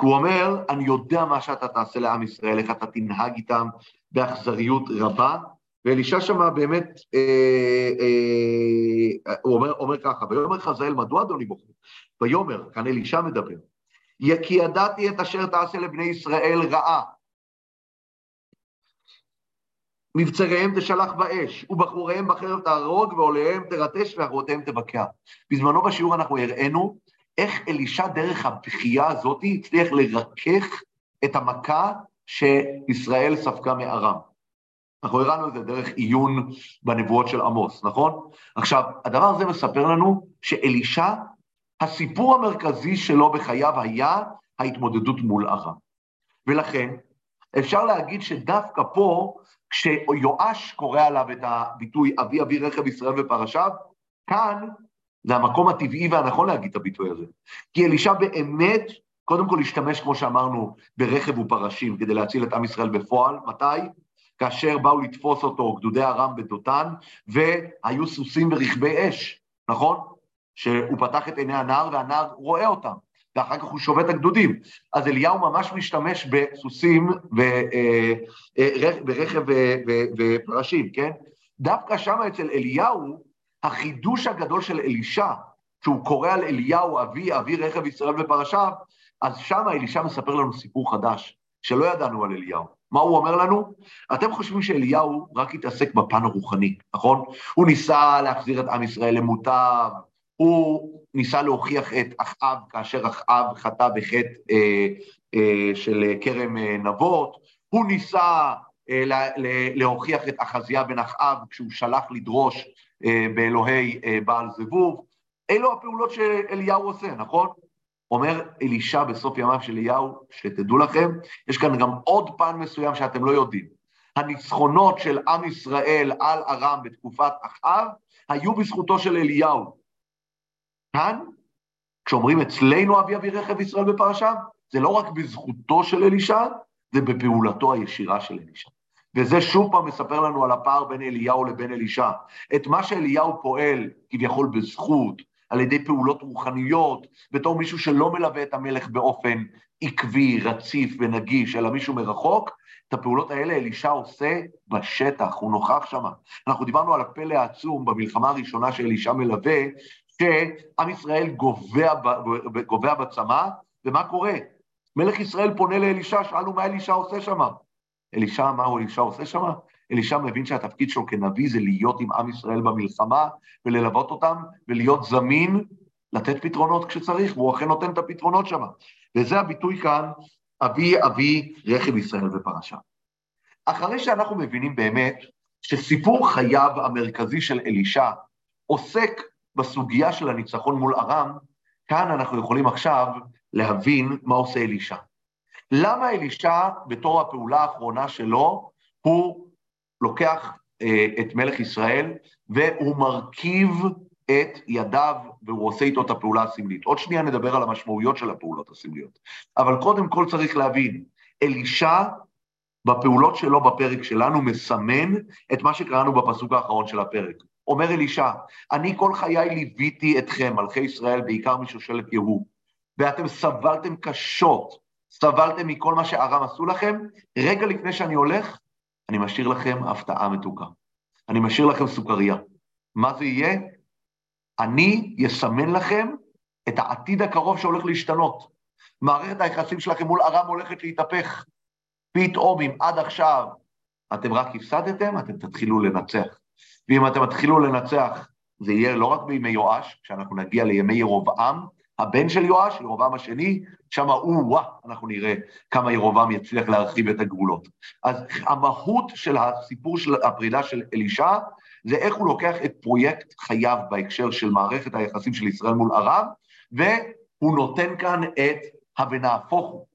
כי הוא אומר, אני יודע מה שאתה תעשה לעם ישראל, איך אתה תנהג איתם באכזריות רבה, ואלישע שמה באמת, אה, אה, הוא אומר, אומר ככה, ויאמר חזאל, מדוע אדוני בוחר? ויאמר, כאן אלישע מדבר, כי ידעתי את אשר תעשה לבני ישראל רעה. מבצריהם תשלח באש, ובחוריהם בחרב תהרוג, ועוליהם תרטש, ואחרותיהם תבקע. בזמנו בשיעור אנחנו הראינו איך אלישע דרך הבכייה הזאת הצליח לרכך את המכה שישראל ספגה מארם. אנחנו הראינו את זה דרך עיון בנבואות של עמוס, נכון? עכשיו, הדבר הזה מספר לנו שאלישע, הסיפור המרכזי שלו בחייו היה ההתמודדות מול ארם. ולכן, אפשר להגיד שדווקא פה, כשיואש קורא עליו את הביטוי אבי אבי רכב ישראל ופרשיו, כאן זה המקום הטבעי והנכון להגיד את הביטוי הזה. כי אלישע באמת, קודם כל השתמש, כמו שאמרנו, ברכב ופרשים כדי להציל את עם ישראל בפועל. מתי? כאשר באו לתפוס אותו גדודי ארם בדותן, והיו סוסים ורכבי אש, נכון? שהוא פתח את עיני הנער והנער רואה אותם, ואחר כך הוא שובת את הגדודים. אז אליהו ממש משתמש בסוסים ורכב ופרשים, כן? דווקא שם אצל אליהו, החידוש הגדול של אלישע, שהוא קורא על אליהו, אבי, אבי רכב ישראל ופרשיו, אז שם אלישע מספר לנו סיפור חדש, שלא ידענו על אליהו. מה הוא אומר לנו? אתם חושבים שאליהו רק התעסק בפן הרוחני, נכון? הוא ניסה להחזיר את עם ישראל למוטב, הוא ניסה להוכיח את אחאב כאשר אחאב חטא בחטא אה, אה, של כרם אה, נבות, הוא ניסה אה, לה, להוכיח את אחזיה בן אחאב כשהוא שלח לדרוש אה, באלוהי אה, בעל זבוב. אלו הפעולות שאליהו עושה, נכון? אומר אלישע בסוף ימיו של אליהו, שתדעו לכם, יש כאן גם עוד פן מסוים שאתם לא יודעים. הניצחונות של עם ישראל על ארם בתקופת אחאב היו בזכותו של אליהו. כאן, כשאומרים אצלנו אבי אבי רכב ישראל בפרשה, זה לא רק בזכותו של אלישע, זה בפעולתו הישירה של אלישע. וזה שוב פעם מספר לנו על הפער בין אליהו לבין אלישע. את מה שאליהו פועל כביכול בזכות, על ידי פעולות רוחניות, בתור מישהו שלא מלווה את המלך באופן עקבי, רציף ונגיש, אלא מישהו מרחוק, את הפעולות האלה אלישע עושה בשטח, הוא נוכח שם. אנחנו דיברנו על הפלא העצום במלחמה הראשונה שאלישע מלווה, שעם ישראל גובע, בצמא, ומה קורה? מלך ישראל פונה לאלישע, שאלנו מה אלישע עושה שם. אלישע, מה הוא אלישע עושה שם? אלישע מבין שהתפקיד שלו כנביא זה להיות עם עם ישראל במלחמה וללוות אותם ולהיות זמין, לתת פתרונות כשצריך, והוא אכן נותן את הפתרונות שם. וזה הביטוי כאן, אבי אבי רכב ישראל בפרשה. אחרי שאנחנו מבינים באמת שסיפור חייו המרכזי של אלישע עוסק בסוגיה של הניצחון מול ארם, כאן אנחנו יכולים עכשיו להבין מה עושה אלישע. למה אלישע, בתור הפעולה האחרונה שלו, הוא לוקח אה, את מלך ישראל והוא מרכיב את ידיו והוא עושה איתו את הפעולה הסמלית. עוד שנייה נדבר על המשמעויות של הפעולות הסמליות. אבל קודם כל צריך להבין, אלישע בפעולות שלו בפרק שלנו מסמן את מה שקראנו בפסוק האחרון של הפרק. אומר אלישע, אני כל חיי ליוויתי אתכם, מלכי ישראל, בעיקר משושלת יהוא, ואתם סבלתם קשות, סבלתם מכל מה שארם עשו לכם, רגע לפני שאני הולך, אני משאיר לכם הפתעה מתוקה. אני משאיר לכם סוכריה. מה זה יהיה? אני אסמן לכם את העתיד הקרוב שהולך להשתנות. מערכת היחסים שלכם מול ארם הולכת להתהפך. פתאום, אם עד עכשיו אתם רק הפסדתם, אתם תתחילו לנצח. ואם אתם תתחילו לנצח, זה יהיה לא רק בימי יואש, כשאנחנו נגיע לימי ירובעם, הבן של יואש, ירובעם השני, שם הוא, וואה, אנחנו נראה כמה ירובעם יצליח להרחיב את הגבולות. אז המהות של הסיפור של הפרידה של אלישע, זה איך הוא לוקח את פרויקט חייו בהקשר של מערכת היחסים של ישראל מול ערב, והוא נותן כאן את ה"ונהפוך הוא",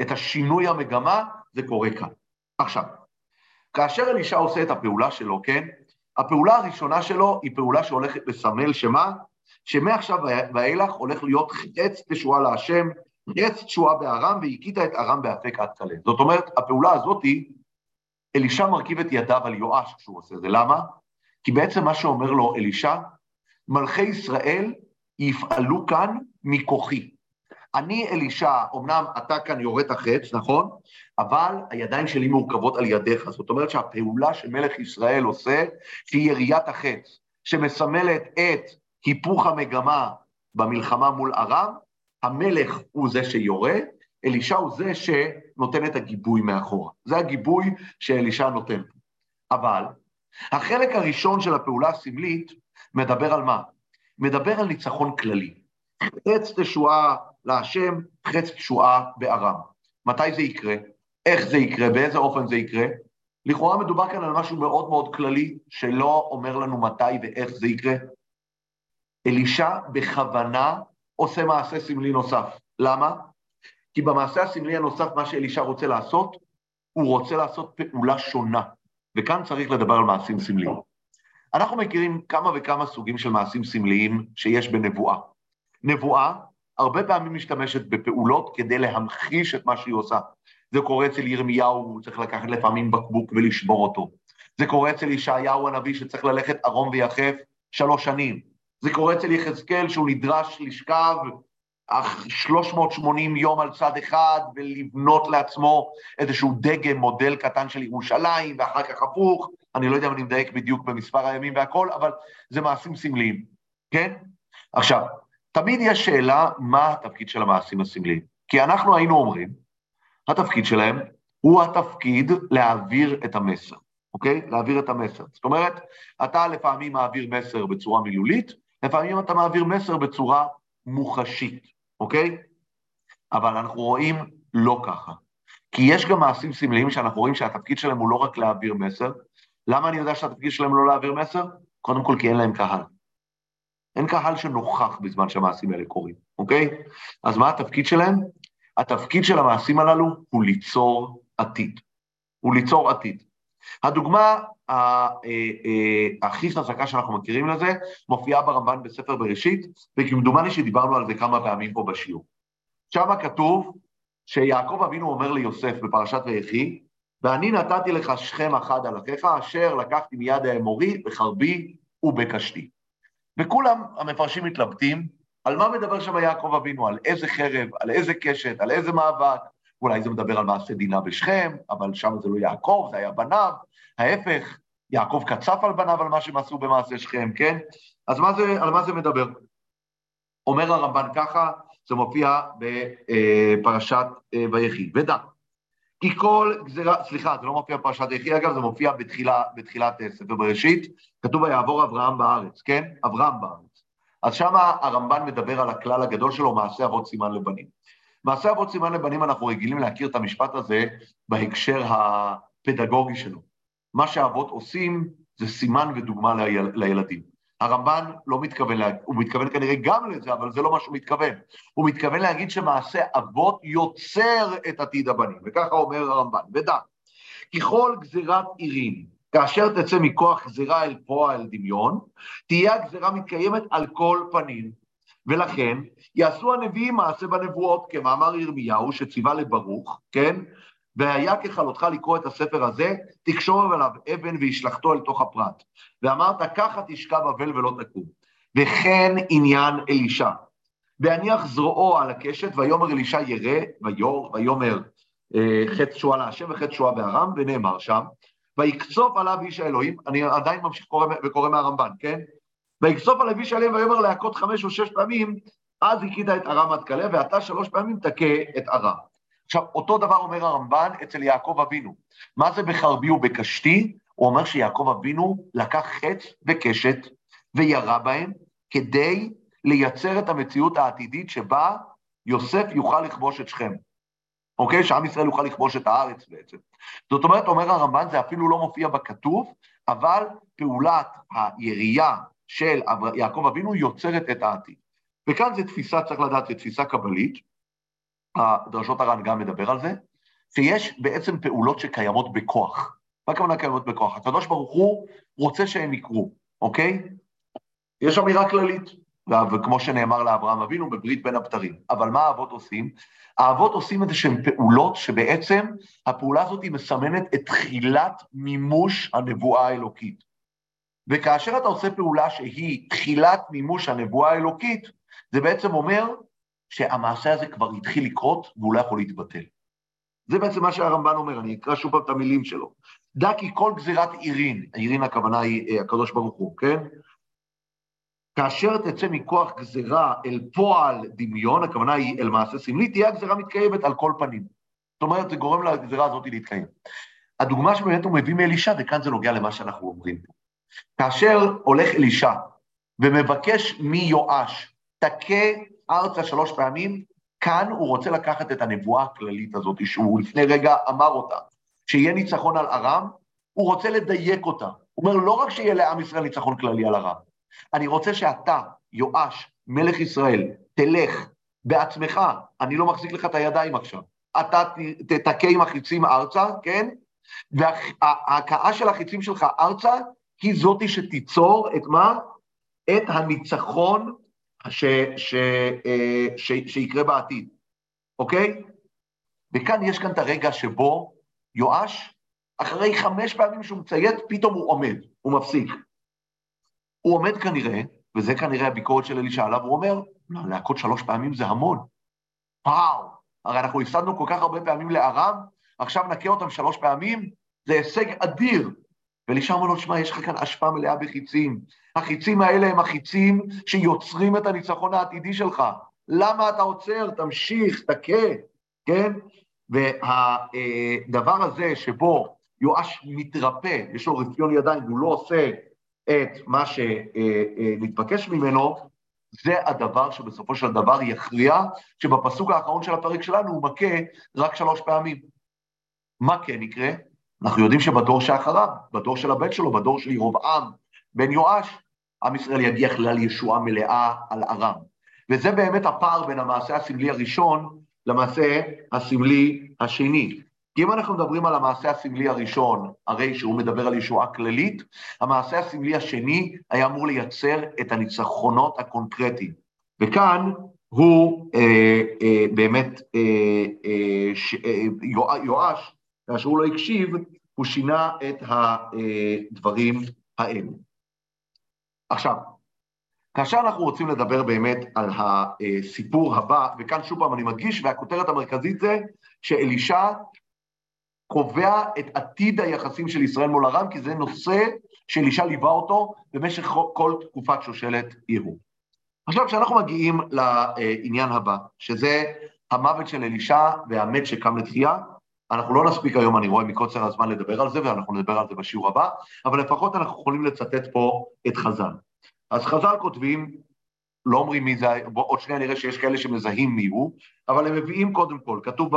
את השינוי המגמה, זה קורה כאן. עכשיו, כאשר אלישע עושה את הפעולה שלו, כן, הפעולה הראשונה שלו היא פעולה שהולכת לסמל שמה? שמעכשיו ואילך הולך להיות חץ תשועה להשם, חץ תשועה בארם, והכית את ארם באפק עד כלה. זאת אומרת, הפעולה הזאת היא, אלישע מרכיב את ידיו על יואש כשהוא עושה זה. למה? כי בעצם מה שאומר לו אלישע, מלכי ישראל יפעלו כאן מכוחי. אני אלישע, אמנם אתה כאן יורד החץ, נכון? אבל הידיים שלי מורכבות על ידיך. זאת אומרת שהפעולה שמלך ישראל עושה, שהיא יריית החץ, שמסמלת את היפוך המגמה במלחמה מול ארם, המלך הוא זה שיורה, אלישע הוא זה שנותן את הגיבוי מאחורה. זה הגיבוי שאלישע נותן. אבל החלק הראשון של הפעולה הסמלית מדבר על מה? מדבר על ניצחון כללי. חץ תשועה להשם, חץ תשועה בארם. מתי זה יקרה? איך זה יקרה? באיזה אופן זה יקרה? לכאורה מדובר כאן על משהו מאוד מאוד כללי, שלא אומר לנו מתי ואיך זה יקרה. אלישע בכוונה עושה מעשה סמלי נוסף. למה? כי במעשה הסמלי הנוסף, מה שאלישע רוצה לעשות, הוא רוצה לעשות פעולה שונה. וכאן צריך לדבר על מעשים סמליים. אנחנו מכירים כמה וכמה סוגים של מעשים סמליים שיש בנבואה. נבואה הרבה פעמים משתמשת בפעולות כדי להמחיש את מה שהיא עושה. זה קורה אצל ירמיהו, הוא צריך לקחת לפעמים בקבוק ולשבור אותו. זה קורה אצל ישעיהו הנביא שצריך ללכת ערום ויחף שלוש שנים. זה קורה אצל יחזקאל שהוא נדרש לשכב 380 יום על צד אחד ולבנות לעצמו איזשהו דגם, מודל קטן של ירושלים, ואחר כך הפוך, אני לא יודע אם אני מדייק בדיוק במספר הימים והכל, אבל זה מעשים סמליים, כן? עכשיו, תמיד יש שאלה מה התפקיד של המעשים הסמליים. כי אנחנו היינו אומרים, התפקיד שלהם הוא התפקיד להעביר את המסר, אוקיי? להעביר את המסר. זאת אומרת, אתה לפעמים מעביר מסר בצורה מילולית, לפעמים אתה מעביר מסר בצורה מוחשית, אוקיי? אבל אנחנו רואים לא ככה. כי יש גם מעשים סמליים שאנחנו רואים שהתפקיד שלהם הוא לא רק להעביר מסר. למה אני יודע שהתפקיד שלהם לא להעביר מסר? קודם כל כי אין להם קהל. אין קהל שנוכח בזמן שהמעשים האלה קורים, אוקיי? אז מה התפקיד שלהם? התפקיד של המעשים הללו הוא ליצור עתיד. הוא ליצור עתיד. הדוגמה אה, אה, הכי חזקה שאנחנו מכירים לזה מופיעה ברמב"ן בספר בראשית, וכמדומני שדיברנו על זה כמה פעמים פה בשיעור. שם כתוב שיעקב אבינו אומר ליוסף בפרשת ויחי, ואני נתתי לך שכם אחד על אחיך, אשר לקחתי מיד האמורי בחרבי ובקשתי. וכולם, המפרשים מתלבטים, על מה מדבר שם יעקב אבינו, על איזה חרב, על איזה קשת, על איזה מאבק, אולי זה מדבר על מעשה דינה בשכם, אבל שם זה לא יעקב, זה היה בניו, ההפך, יעקב קצף על בניו על מה שהם עשו במעשה שכם, כן? אז מה זה, על מה זה מדבר? אומר הרמב"ן ככה, זה מופיע בפרשת אה, ויחי, ודע. כי כל גזירה, סליחה, זה לא מופיע בפרשת ויחי, אגב, זה מופיע בתחילה, בתחילת אה, ספר בראשית, כתוב ויעבור אברהם בארץ, כן? אברהם בארץ. אז שם הרמב"ן מדבר על הכלל הגדול שלו, מעשה אבות סימן לבנים. מעשה אבות סימן לבנים, אנחנו רגילים להכיר את המשפט הזה בהקשר הפדגוגי שלו. מה שאבות עושים זה סימן ודוגמה ליל, לילדים. הרמב"ן לא מתכוון, לה... הוא מתכוון כנראה גם לזה, אבל זה לא מה שהוא מתכוון. הוא מתכוון להגיד שמעשה אבות יוצר את עתיד הבנים, וככה אומר הרמב"ן, ודע, ככל גזירת עירים, כאשר תצא מכוח גזירה אל פועל דמיון, תהיה הגזירה מתקיימת על כל פנים. ולכן יעשו הנביאים מעשה בנבואות, כמאמר ירמיהו שציווה לברוך, כן? והיה ככלותך לקרוא את הספר הזה, תקשור עליו אבן וישלחתו אל תוך הפרט. ואמרת, ככה תשכב בבל ולא תקום. וכן עניין אלישע. והניח זרועו על הקשת, ויאמר אלישע ירא, ויור, ויאמר אה, חטא שועה להשם וחטא שועה בארם, ונאמר שם, ויקצוף עליו איש האלוהים, אני עדיין ממשיך קורא, וקורא מהרמב"ן, כן? ויקצוף עליו איש האלוהים ויאמר להכות חמש או שש פעמים, אז הכית את ארם עד כלה, ואתה שלוש פעמים תכה את ארם. עכשיו, אותו דבר אומר הרמב"ן אצל יעקב אבינו. מה זה בחרבי ובקשתי? הוא אומר שיעקב אבינו לקח חץ וקשת וירה בהם כדי לייצר את המציאות העתידית שבה יוסף יוכל לכבוש את שכם. אוקיי? שעם ישראל יוכל לכבוש את הארץ בעצם. זאת אומרת, אומר הרמב"ן, זה אפילו לא מופיע בכתוב, אבל פעולת הירייה של יעקב אבינו יוצרת את העתיד. וכאן זו תפיסה, צריך לדעת, זו תפיסה קבלית, הדרשות הר"ן גם מדבר על זה, שיש בעצם פעולות שקיימות בכוח. מה הכוונה קיימות בכוח? הקדוש ברוך הוא רוצה שהם יקרו, אוקיי? יש אמירה כללית, וכמו שנאמר לאברהם אבינו בברית בין הבתרים. אבל מה האבות עושים? האבות עושים איזה שהן פעולות שבעצם הפעולה הזאת היא מסמנת את תחילת מימוש הנבואה האלוקית. וכאשר אתה עושה פעולה שהיא תחילת מימוש הנבואה האלוקית, זה בעצם אומר שהמעשה הזה כבר התחיל לקרות והוא לא יכול להתבטל. זה בעצם מה שהרמב"ן אומר, אני אקרא שוב פעם את המילים שלו. דע כי כל גזירת עירין, עירין הכוונה היא אה, הקדוש ברוך הוא, כן? כאשר תצא מכוח גזירה אל פועל דמיון, הכוונה היא אל מעשה סמלי, תהיה הגזירה מתקיימת על כל פנים. זאת אומרת, זה גורם לגזירה הזאת להתקיים. הדוגמה שבאמת הוא מביא מאלישע, וכאן זה נוגע למה שאנחנו אומרים. כאשר הולך אלישע ומבקש מיואש, תכה ארצה שלוש פעמים, כאן הוא רוצה לקחת את הנבואה הכללית הזאת, שהוא לפני רגע אמר אותה, שיהיה ניצחון על ארם, הוא רוצה לדייק אותה. הוא אומר, לא רק שיהיה לעם ישראל ניצחון כללי על ארם, אני רוצה שאתה, יואש, מלך ישראל, תלך בעצמך, אני לא מחזיק לך את הידיים עכשיו, אתה תתכה עם החיצים ארצה, כן? וההכאה של החיצים שלך ארצה היא זאתי שתיצור את מה? את הניצחון ש, ש, אה, ש, שיקרה בעתיד, אוקיי? וכאן יש כאן את הרגע שבו יואש, אחרי חמש פעמים שהוא מציית, פתאום הוא עומד, הוא מפסיק. הוא עומד כנראה, וזה כנראה הביקורת של אלישע עליו, הוא אומר, לא, להכות שלוש פעמים זה המון. וואו, הרי אנחנו הפסדנו כל כך הרבה פעמים לארם, עכשיו נכה אותם שלוש פעמים, זה הישג אדיר. ואלישע אומר לו, שמע, יש לך כאן אשפה מלאה בחיצים. החיצים האלה הם החיצים שיוצרים את הניצחון העתידי שלך. למה אתה עוצר? תמשיך, תכה, כן? והדבר הזה שבו יואש מתרפא, יש לו רפיון ידיים והוא לא עושה את מה שנתבקש ממנו, זה הדבר שבסופו של דבר יכריע, שבפסוק האחרון של הפרק שלנו הוא מכה רק שלוש פעמים. מה כן יקרה? אנחנו יודעים שבדור שאחריו, בדור של הבן שלו, בדור של ירבעם בן יואש, עם ישראל יגיע כלל ישועה מלאה על ארם. וזה באמת הפער בין המעשה הסמלי הראשון למעשה הסמלי השני. כי אם אנחנו מדברים על המעשה הסמלי הראשון, הרי שהוא מדבר על ישועה כללית, המעשה הסמלי השני היה אמור לייצר את הניצחונות הקונקרטיים. וכאן הוא אה, אה, באמת, אה, אה, ש, אה, יואש, כאשר הוא לא הקשיב, הוא שינה את הדברים האלה. עכשיו, כאשר אנחנו רוצים לדבר באמת על הסיפור הבא, וכאן שוב פעם אני מדגיש, והכותרת המרכזית זה שאלישע קובע את עתיד היחסים של ישראל מול ארם, כי זה נושא שאלישע ליווה אותו במשך כל תקופת שושלת יהוא. עכשיו, כשאנחנו מגיעים לעניין הבא, שזה המוות של אלישע והמת שקם לתחייה, אנחנו לא נספיק היום, אני רואה מקוצר הזמן לדבר על זה, ואנחנו נדבר על זה בשיעור הבא, אבל לפחות אנחנו יכולים לצטט פה את חז"ל. אז חז"ל כותבים, לא אומרים מי זה, בוא, עוד שנייה נראה שיש כאלה שמזהים מי הוא, אבל הם מביאים קודם כל, כתוב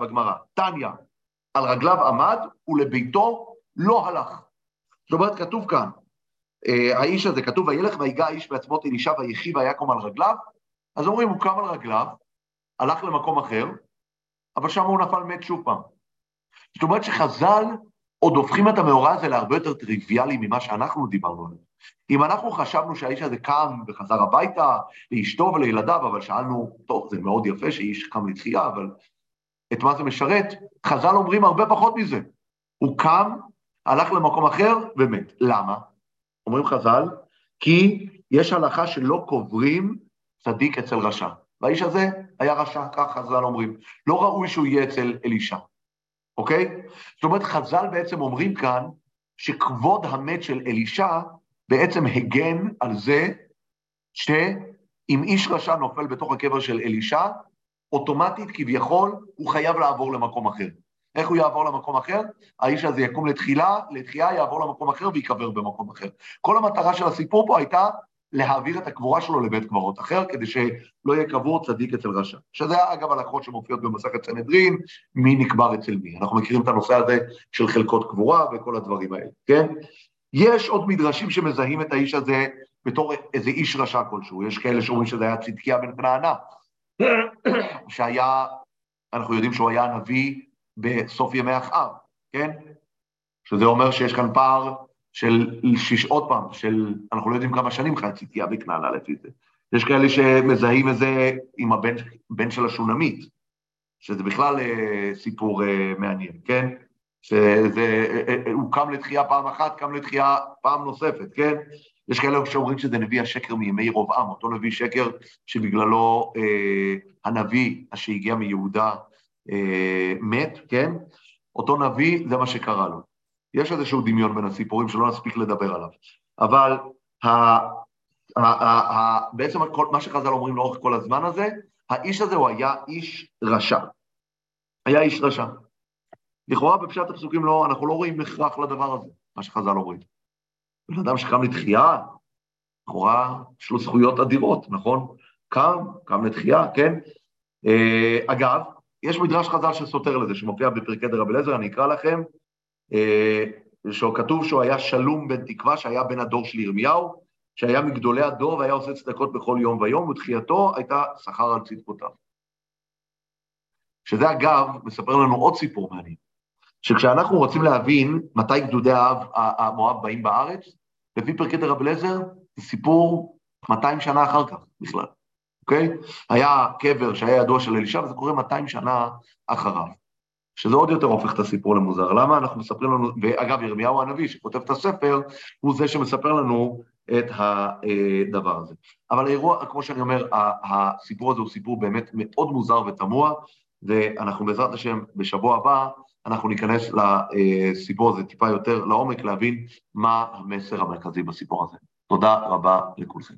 בגמרא, תניא, על רגליו עמד ולביתו לא הלך. זאת אומרת, כתוב כאן, אה, האיש הזה, כתוב, וילך ויגע האיש בעצמות אלישע ויחי ויקום על רגליו, אז אומרים, הוא קם על רגליו, הלך למקום אחר, אבל שם הוא נפל מת שוב פעם. זאת אומרת שחז"ל עוד הופכים את המאורע הזה להרבה יותר טריוויאלי ממה שאנחנו דיברנו עליו. אם אנחנו חשבנו שהאיש הזה קם וחזר הביתה לאשתו ולילדיו, אבל שאלנו, טוב, זה מאוד יפה שאיש קם לתחייה, אבל את מה זה משרת? חז"ל אומרים הרבה פחות מזה. הוא קם, הלך למקום אחר ומת. למה? אומרים חז"ל, כי יש הלכה שלא קוברים צדיק אצל רשע. והאיש הזה היה רשע, כך חז"ל אומרים. לא ראוי שהוא יהיה אצל אלישע, אוקיי? זאת אומרת, חז"ל בעצם אומרים כאן שכבוד המת של אלישע בעצם הגן על זה שאם איש רשע נופל בתוך הקבר של אלישע, אוטומטית כביכול הוא חייב לעבור למקום אחר. איך הוא יעבור למקום אחר? האיש הזה יקום לתחילה, לתחייה יעבור למקום אחר ויקבר במקום אחר. כל המטרה של הסיפור פה הייתה להעביר את הקבורה שלו לבית קברות אחר, כדי שלא יהיה קבור צדיק אצל רשע. שזה אגב הלכות שמופיעות במסכת סנהדרין, מי נקבר אצל מי. אנחנו מכירים את הנושא הזה של חלקות קבורה וכל הדברים האלה, כן? יש עוד מדרשים שמזהים את האיש הזה בתור איזה איש רשע כלשהו. יש כאלה שאומרים שזה היה צדקיה בן כנענה, שהיה, אנחנו יודעים שהוא היה נביא בסוף ימי אחאב, כן? שזה אומר שיש כאן פער של שיש עוד פעם, של, אנחנו לא יודעים כמה שנים חי צדקיה בכנענה לפי זה. יש כאלה שמזהים את זה עם הבן של השונמית, שזה בכלל אה, סיפור אה, מעניין, כן? שזה, אה, אה, הוא קם לתחייה פעם אחת, קם לתחייה פעם נוספת, כן? יש כאלה שאומרים שזה נביא השקר מימי רובעם, אותו נביא שקר שבגללו אה, הנביא שהגיע מיהודה אה, מת, כן? אותו נביא, זה מה שקרה לו. יש איזשהו דמיון בין הסיפורים שלא נספיק לדבר עליו. אבל ה, ה, ה, ה, בעצם כל, מה שחז"ל אומרים לאורך כל הזמן הזה, האיש הזה הוא היה איש רשע. היה איש רשע. לכאורה בפשט הפסוקים לא, אנחנו לא רואים הכרח לדבר הזה, מה שחז"ל אומרים. בן אדם שקם לתחייה, לכאורה יש לו זכויות אדירות, נכון? קם, קם לתחייה, כן? אה, אגב, יש מדרש חז"ל שסותר לזה, שמופיע בפרקי דרב אליעזר, אני אקרא לכם, שכתוב שהוא היה שלום בן תקווה, שהיה בן הדור של ירמיהו, שהיה מגדולי הדור והיה עושה צדקות בכל יום ויום, ותחייתו הייתה שכר על צדקותיו. שזה אגב, מספר לנו עוד סיפור מעניין. שכשאנחנו רוצים להבין מתי גדודי המואב באים בארץ, לפי פרקי דרב אליעזר, זה סיפור 200 שנה אחר כך בכלל, אוקיי? היה קבר שהיה ידוע של אלישע, וזה קורה 200 שנה אחריו. שזה עוד יותר הופך את הסיפור למוזר. למה אנחנו מספרים לנו, ואגב, ירמיהו הנביא שכותב את הספר, הוא זה שמספר לנו את הדבר הזה. אבל האירוע, כמו שאני אומר, הסיפור הזה הוא סיפור באמת מאוד מוזר ותמוה, ואנחנו בעזרת השם בשבוע הבא אנחנו ניכנס לסיפור הזה טיפה יותר לעומק, להבין מה המסר המרכזי בסיפור הזה. תודה רבה לכולכם.